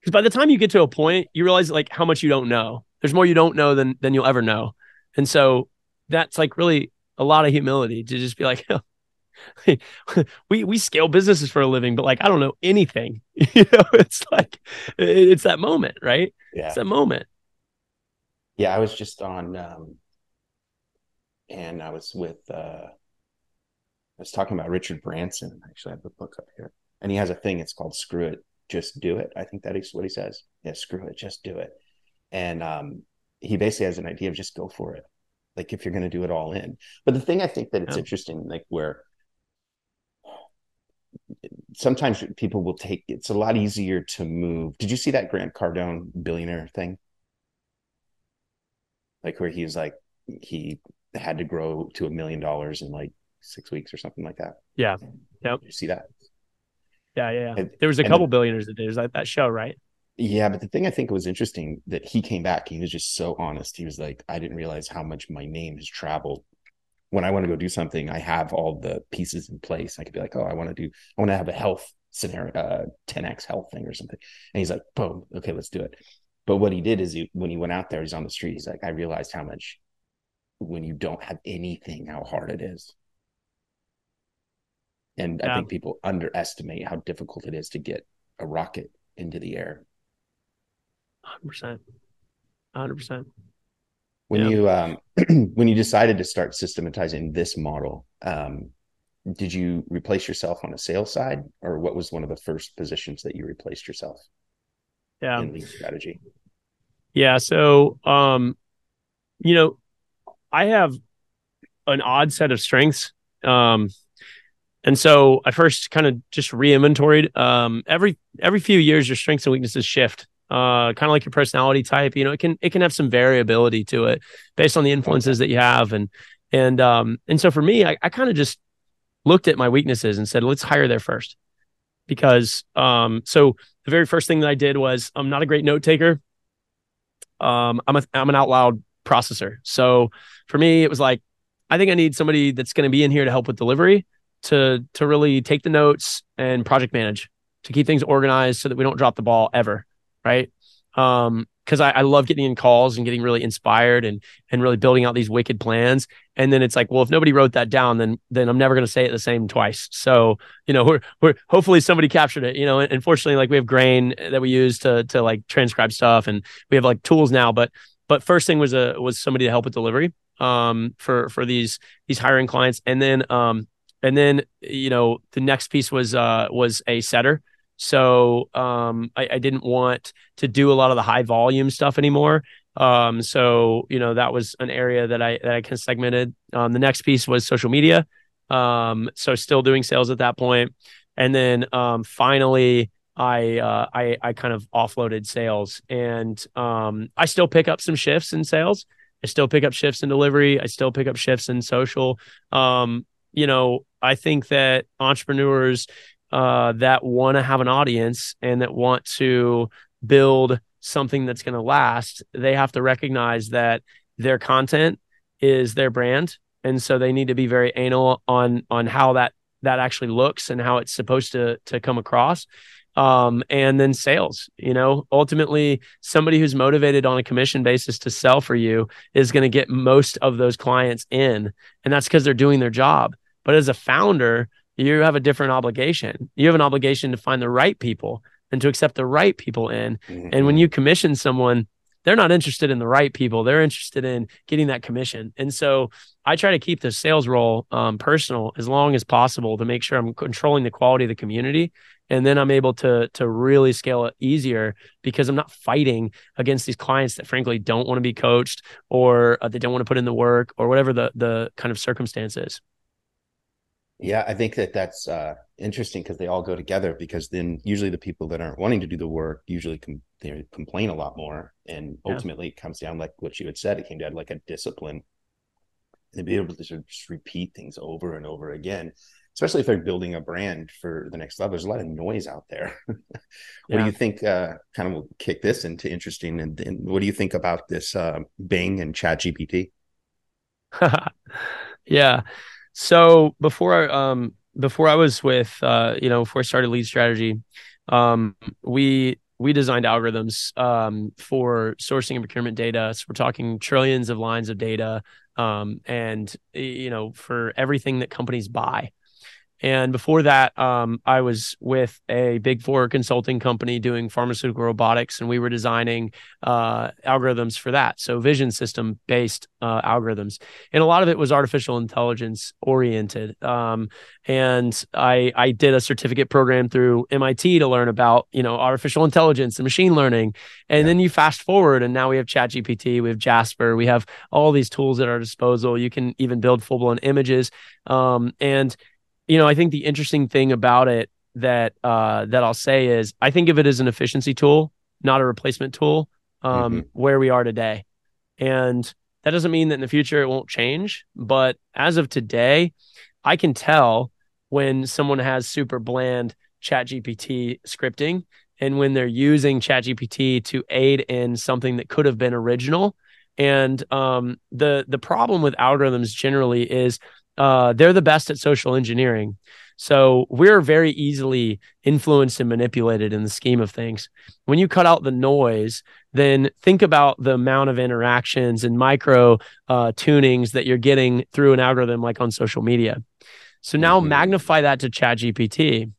A: because by the time you get to a point, you realize like how much you don't know. There's more you don't know than than you'll ever know, and so that's like really a lot of humility to just be like, we we scale businesses for a living, but like I don't know anything. you know, it's like it- it's that moment, right?
B: yeah.
A: It's that moment.
B: Yeah, I was just on um and I was with uh I was talking about Richard Branson. Actually, I have the book up here. And he has a thing, it's called Screw It, Just Do It. I think that is what he says. Yeah, screw it, just do it. And um he basically has an idea of just go for it. Like if you're gonna do it all in. But the thing I think that it's
A: Yeah.
B: interesting, like where sometimes people will take it's a lot easier to move. Did you see that Grant Cardone billionaire thing? like where he's like he had to grow to a million dollars in like six weeks or something like that.
A: Yeah. Yep.
B: Did you see that?
A: Yeah, yeah, yeah.
B: And-
A: There was a couple
B: the-
A: billionaires that did that show, right?
B: Yeah, but the thing I think was interesting that he came back. He was just so honest. He was like, I didn't realize how much my name has traveled when I want to go do something, I have all the pieces in place. I could be like, oh, I want to do, I want to have a health scenario, uh, 10x health thing or something. And he's like, boom, okay, let's do it. But what he did is he, when he went out there, he's on the street. He's like, I realized how much when you don't have anything, how hard it is. And yeah. I think people underestimate how difficult it is to get a rocket into the air.
A: 100%. 100%
B: when yeah. you um, when you decided to start systematizing this model um, did you replace yourself on a sales side or what was one of the first positions that you replaced yourself
A: yeah
B: in lead strategy
A: yeah so um you know i have an odd set of strengths um and so i first kind of just re-inventoried um every every few years your strengths and weaknesses shift uh, kind of like your personality type. You know, it can it can have some variability to it based on the influences that you have, and and um and so for me, I, I kind of just looked at my weaknesses and said, let's hire there first, because um so the very first thing that I did was I'm not a great note taker. Um, I'm a I'm an out loud processor, so for me it was like I think I need somebody that's going to be in here to help with delivery to to really take the notes and project manage to keep things organized so that we don't drop the ball ever right? Um, because I, I love getting in calls and getting really inspired and and really building out these wicked plans. And then it's like, well, if nobody wrote that down, then then I'm never going to say it the same twice. So you know, we're we're hopefully somebody captured it. You know, unfortunately, like we have Grain that we use to to like transcribe stuff, and we have like tools now. But but first thing was a was somebody to help with delivery um for for these these hiring clients, and then um and then you know the next piece was uh was a setter so um, I, I, didn't want to do a lot of the high volume stuff anymore. Um, so you know that was an area that I that I kind of segmented. Um, the next piece was social media. Um, so still doing sales at that point, and then um, finally I uh, I I kind of offloaded sales, and um, I still pick up some shifts in sales. I still pick up shifts in delivery. I still pick up shifts in social. You know, I think that entrepreneurs uh, that want to have an audience and that want to build something that's going to last, they have to recognize that their content is their brand, and so they need to be very anal on on how that that actually looks and how it's supposed to to come across. Um, and then sales. You know, ultimately, somebody who's motivated on a commission basis to sell for you is going to get most of those clients in, and that's because they're doing their job. But as a founder, you have a different obligation. You have an obligation to find the right people and to accept the right people in. Mm-hmm. And when mm-hmm. you commission someone, they're not interested in the right people. They're interested in getting that commission. And so I try to keep the sales role um, personal as long as possible to make sure I'm controlling the quality of the community. And then I'm able to to really scale it easier because I'm not fighting against these clients that frankly don't want to be coached or uh, they don't want to put in the work or whatever the the kind of circumstance is.
B: Yeah, I think that that's uh, interesting because they all go together. Because then usually the people that aren't wanting to do the work usually com- they complain a lot more, and ultimately yeah. it comes down like what you had said. It came down like a discipline, and be able to sort of just repeat things over and over again. Especially if they're building a brand for the next level, there's a lot of noise out there. what yeah. do you think? Uh, kind of will kick this into interesting, and, and what do you think about this uh, Bing and Chat GPT?
A: yeah. So before um before I was with uh you know before I started lead strategy, um we we designed algorithms um for sourcing and procurement data. So we're talking trillions of lines of data um and you know for everything that companies buy. And before that, um, I was with a big four consulting company doing pharmaceutical robotics, and we were designing uh, algorithms for that. So, vision system based uh, algorithms. And a lot of it was artificial intelligence oriented. Um, and I, I did a certificate program through MIT to learn about, you know, artificial intelligence and machine learning. And yeah. then you fast forward, and now we have ChatGPT, we have Jasper, we have all these tools at our disposal. You can even build full blown images. Um, and you know, I think the interesting thing about it that uh, that I'll say is I think of it as an efficiency tool, not a replacement tool. Um, mm-hmm. Where we are today, and that doesn't mean that in the future it won't change. But as of today, I can tell when someone has super bland Chat GPT scripting and when they're using Chat GPT to aid in something that could have been original And um, the the problem with algorithms generally is uh, they're the best at social engineering. So we're very easily influenced and manipulated in the scheme of things. When you cut out the noise, then think about the amount of interactions and micro uh, tunings that you're getting through an algorithm like on social media. So now mm-hmm. magnify that to ChatGPT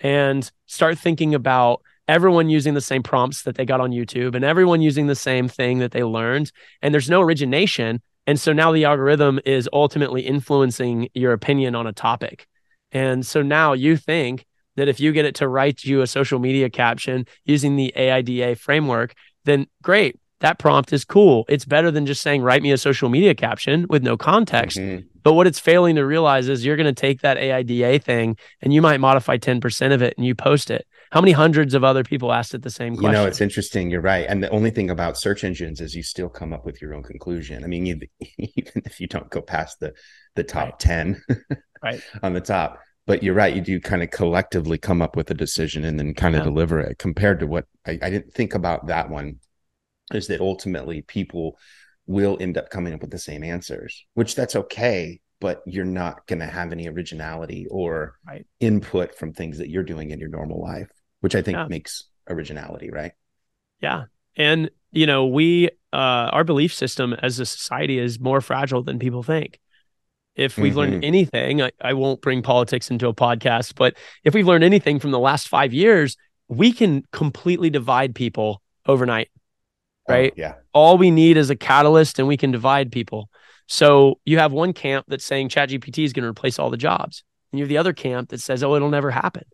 A: and start thinking about everyone using the same prompts that they got on YouTube and everyone using the same thing that they learned. And there's no origination. And so now the algorithm is ultimately influencing your opinion on a topic. And so now you think that if you get it to write you a social media caption using the AIDA framework, then great. That prompt is cool. It's better than just saying, write me a social media caption with no context. Mm-hmm. But what it's failing to realize is you're going to take that AIDA thing and you might modify 10% of it and you post it. How many hundreds of other people asked it the same question?
B: You know, it's interesting. You're right. And the only thing about search engines is you still come up with your own conclusion. I mean, you, even if you don't go past the the top right. 10
A: right.
B: on the top, but you're right. You do kind of collectively come up with a decision and then kind of yeah. deliver it compared to what I, I didn't think about that one is that ultimately people will end up coming up with the same answers, which that's okay but you're not going to have any originality or
A: right.
B: input from things that you're doing in your normal life which I think yeah. makes originality, right?
A: Yeah. And, you know, we, uh, our belief system as a society is more fragile than people think. If we've mm-hmm. learned anything, I, I won't bring politics into a podcast, but if we've learned anything from the last five years, we can completely divide people overnight. Oh, right.
B: Oh, yeah.
A: All we need is a catalyst and we can divide people. So you have one camp that's saying ChatGPT is going to replace all the jobs. And you have the other camp that says, oh, it'll never happen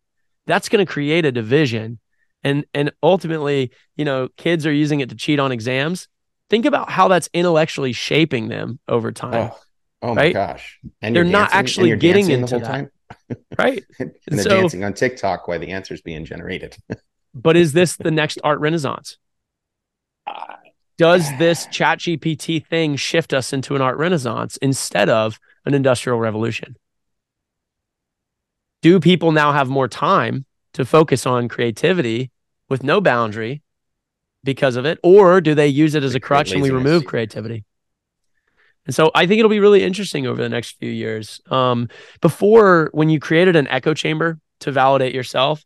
A: that's going to create a division. And and ultimately you know kids are using it to cheat on exams. Think about how that's intellectually shaping them over time.
B: Oh, oh my gosh.
A: And they're not actually getting into the whole time? Right?
B: And they're so, dancing on tiktok while the answer's being generated.
A: But is this the next art renaissance? Does this chat gpt thing shift us into an art renaissance instead of an industrial revolution do people now have more time to focus on creativity with no boundary because of it? Or do they use it as a crutch and we remove creativity? And so i think it'll be really interesting over the next few years. Um, before when you created an echo chamber to validate yourself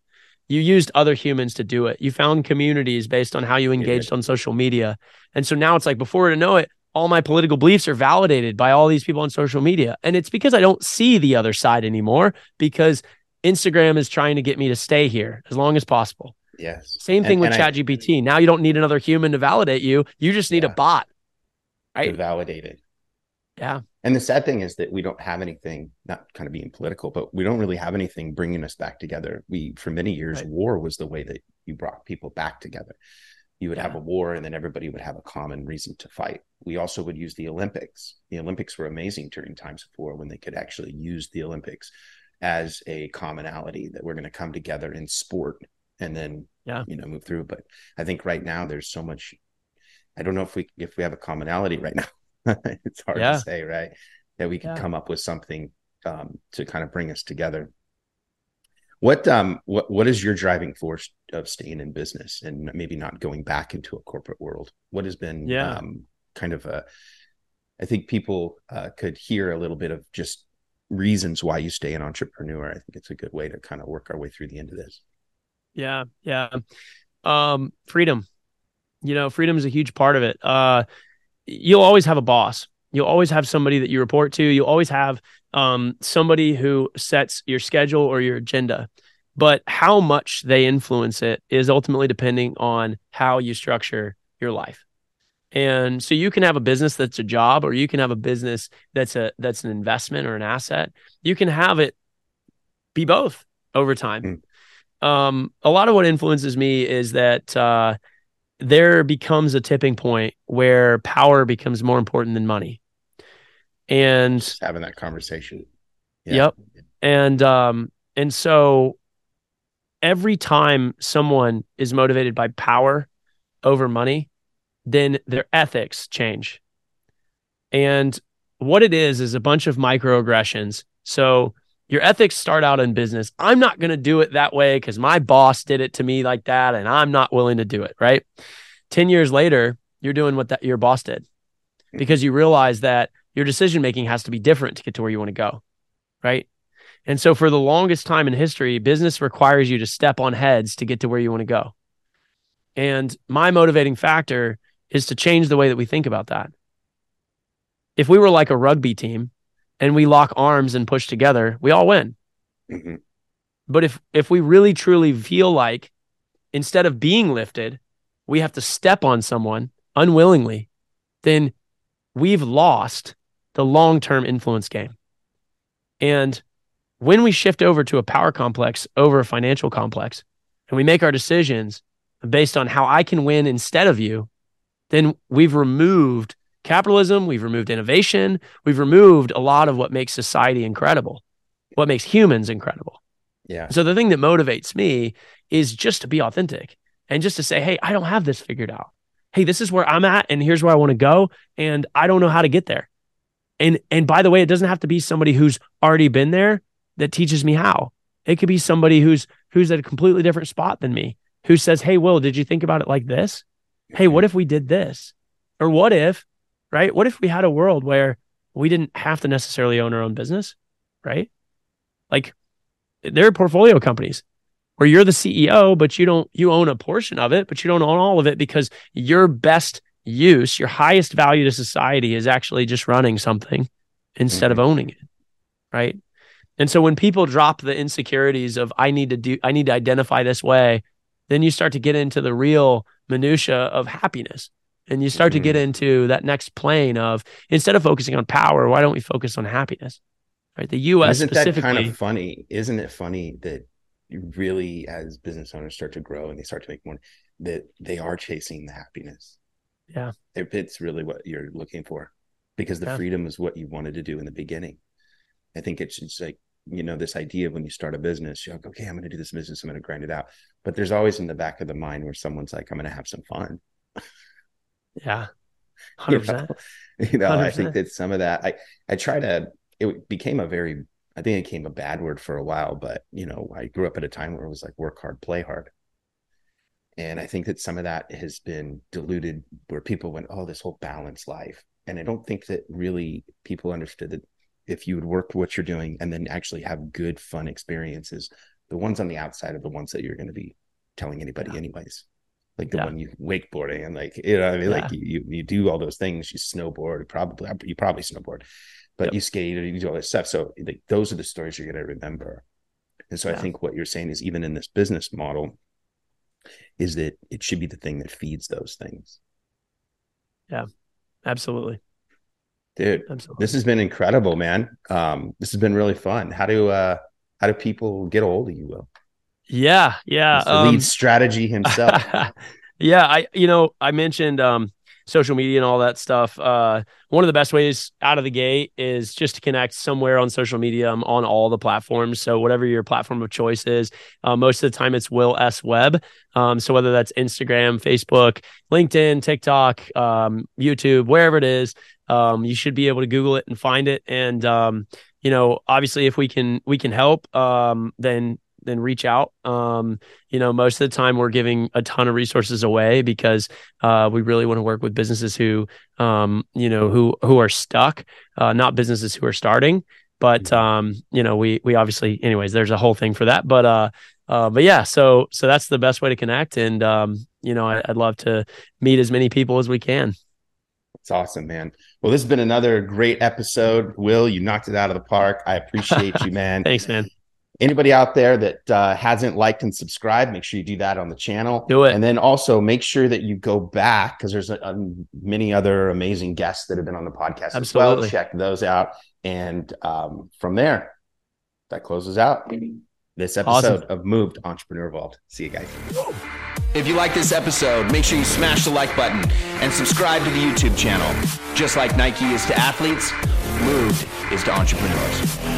A: you used other humans to do it. You found communities based on how you engaged on social media. And so now it's like before to know it all my political beliefs are validated by all these people on social media. And it's because I don't see the other side anymore because Instagram is trying to get me to stay here as long as possible.
B: Yes.
A: Same thing and, with ChatGPT. Now you don't need another human to validate you. You just need yeah, a bot. Right.
B: To validate it.
A: Yeah.
B: And the sad thing is that we don't have anything, not kind of being political, but we don't really have anything bringing us back together. We, for many years, right. war was the way that you brought people back together you would yeah. have a war and then everybody would have a common reason to fight. We also would use the Olympics. The Olympics were amazing during times of war when they could actually use the Olympics as a commonality that we're going to come together in sport and then
A: yeah
B: you know move through but i think right now there's so much i don't know if we if we have a commonality right now it's hard yeah. to say right that we could yeah. come up with something um, to kind of bring us together what um what what is your driving force of staying in business and maybe not going back into a corporate world? What has been
A: yeah.
B: um kind of a I think people uh, could hear a little bit of just reasons why you stay an entrepreneur. I think it's a good way to kind of work our way through the end of this.
A: Yeah, yeah. Um, freedom. You know, freedom is a huge part of it. Uh, you'll always have a boss. You'll always have somebody that you report to. You'll always have um, somebody who sets your schedule or your agenda. But how much they influence it is ultimately depending on how you structure your life. And so you can have a business that's a job or you can have a business that's a that's an investment or an asset. You can have it be both over time. Mm. Um, a lot of what influences me is that uh, there becomes a tipping point where power becomes more important than money and
B: Just having that conversation.
A: Yeah. Yep. And um and so every time someone is motivated by power over money, then their ethics change. And what it is is a bunch of microaggressions. So your ethics start out in business. I'm not going to do it that way because my boss did it to me like that, and I'm not willing to do it. Right. 10 years later, you're doing what that your boss did because you realize that your decision making has to be different to get to where you want to go. Right. And so for the longest time in history, business requires you to step on heads to get to where you want to go. And my motivating factor is to change the way that we think about that. If we were like a rugby team and we lock arms and push together, we all win.
B: Mhm.
A: But if if we really truly feel like instead of being lifted, we have to step on someone unwillingly, then we've lost the long-term influence game. And when we shift over to a power complex over a financial complex and we make our decisions based on how I can win instead of you, then we've removed capitalism, we've removed innovation, we've removed a lot of what makes society incredible, what makes humans incredible.
B: Yeah.
A: So the thing that motivates me is just to be authentic and just to say, hey, I don't have this figured out. Hey, this is where I'm at and here's where I want to go and I don't know how to get there. And and by the way, it doesn't have to be somebody who's already been there that teaches me how. It could be somebody who's who's at a completely different spot than me, who says, "Hey, Will, did you think about it like this? Hey, what if we did this? Or what if, right? What if we had a world where we didn't have to necessarily own our own business, right? Like there are portfolio companies where you're the CEO, but you don't you own a portion of it, but you don't own all of it because your best use, your highest value to society is actually just running something instead of mm-hmm. owning it. Right. And so when people drop the insecurities of I need to do I need to identify this way, then you start to get into the real minutia of happiness. And you start to get mm-hmm. into that next plane of instead of focusing on power, why don't we focus on happiness? Right. The US
B: Isn't that kind of funny? Isn't it funny that really, as business owners start to grow and they start to make more, that they are chasing the happiness?
A: Yeah.
B: If it's really what you're looking for, because the
A: Yeah.
B: freedom is what you wanted to do in the beginning. I think it's just like, you know, this idea of when you start a business, you're like, okay, I'm going to do this business, I'm going to grind it out. But there's always in the back of the mind where someone's like, I'm going to have some fun.
A: yeah.
B: You
A: 100%.
B: know? you know i
A: 100%.
B: think that some of that i i try to it became a very i think it became a bad word for a while but you know i grew up at a time where it was like work hard play hard and i think that some of that has been diluted where people went oh this whole balanced life and i don't think that really people understood that if you would work what you're doing and then actually have good fun experiences the ones on the outside are the ones that you're going to be telling anybody
A: Yeah.
B: anyways like the
A: Yeah.
B: one you wakeboarding and like you know I mean like
A: Yeah.
B: you, you you do all those things you snowboard probably you probably snowboard but
A: Yep.
B: you skate or you do all this stuff so like those are the stories you're going to remember and so I think what you're saying is even in this business model is that it should be the thing that feeds those things Yeah,
A: Absolutely.
B: dude
A: Absolutely.
B: this has been incredible man um this has been really fun how do uh how do people get a hold of you will
A: yeah. Yeah.
B: The
A: um,
B: lead strategy himself
A: yeah, I you know, I mentioned um social media and all that stuff. Uh one of the best ways out of the gate is just to connect somewhere on social media. I'm on all the platforms. So whatever your platform of choice is, uh, most of the time it's Will S Webb. Um, so whether that's Instagram, Facebook, LinkedIn, TikTok, um, YouTube, wherever it is, um, you should be able to Google it and find it. And um, you know, obviously if we can we can help, um, then then reach out. Um, you know, most of the time we're giving a ton of resources away because uh, we really want to work with businesses who, um, you know, who who are stuck, uh, not businesses who are starting. But um, you know, we we obviously, anyways, there's a whole thing for that. But uh, uh, but yeah, so so that's the best way to connect, and um, you know, I, I'd love to meet as many people as we can.
B: It's awesome, man. Well, this has been another great episode. Will, you knocked it out of the park. I appreciate you, man.
A: Thanks, man.
B: Anybody out there that uh, hasn't liked and subscribed, make sure you do that on the channel.
A: Do it.
B: And then also make sure that you go back because there's a, a, many other amazing guests that have been on the podcast as well.
A: Absolutely.
B: Check those out. And um, from there, that closes out this episode of MOVD Entrepreneur Evolved. See you guys.
C: If you like this episode, make sure you smash the like button and subscribe to the YouTube channel. Just like Nike is to athletes, MOVD is to entrepreneurs.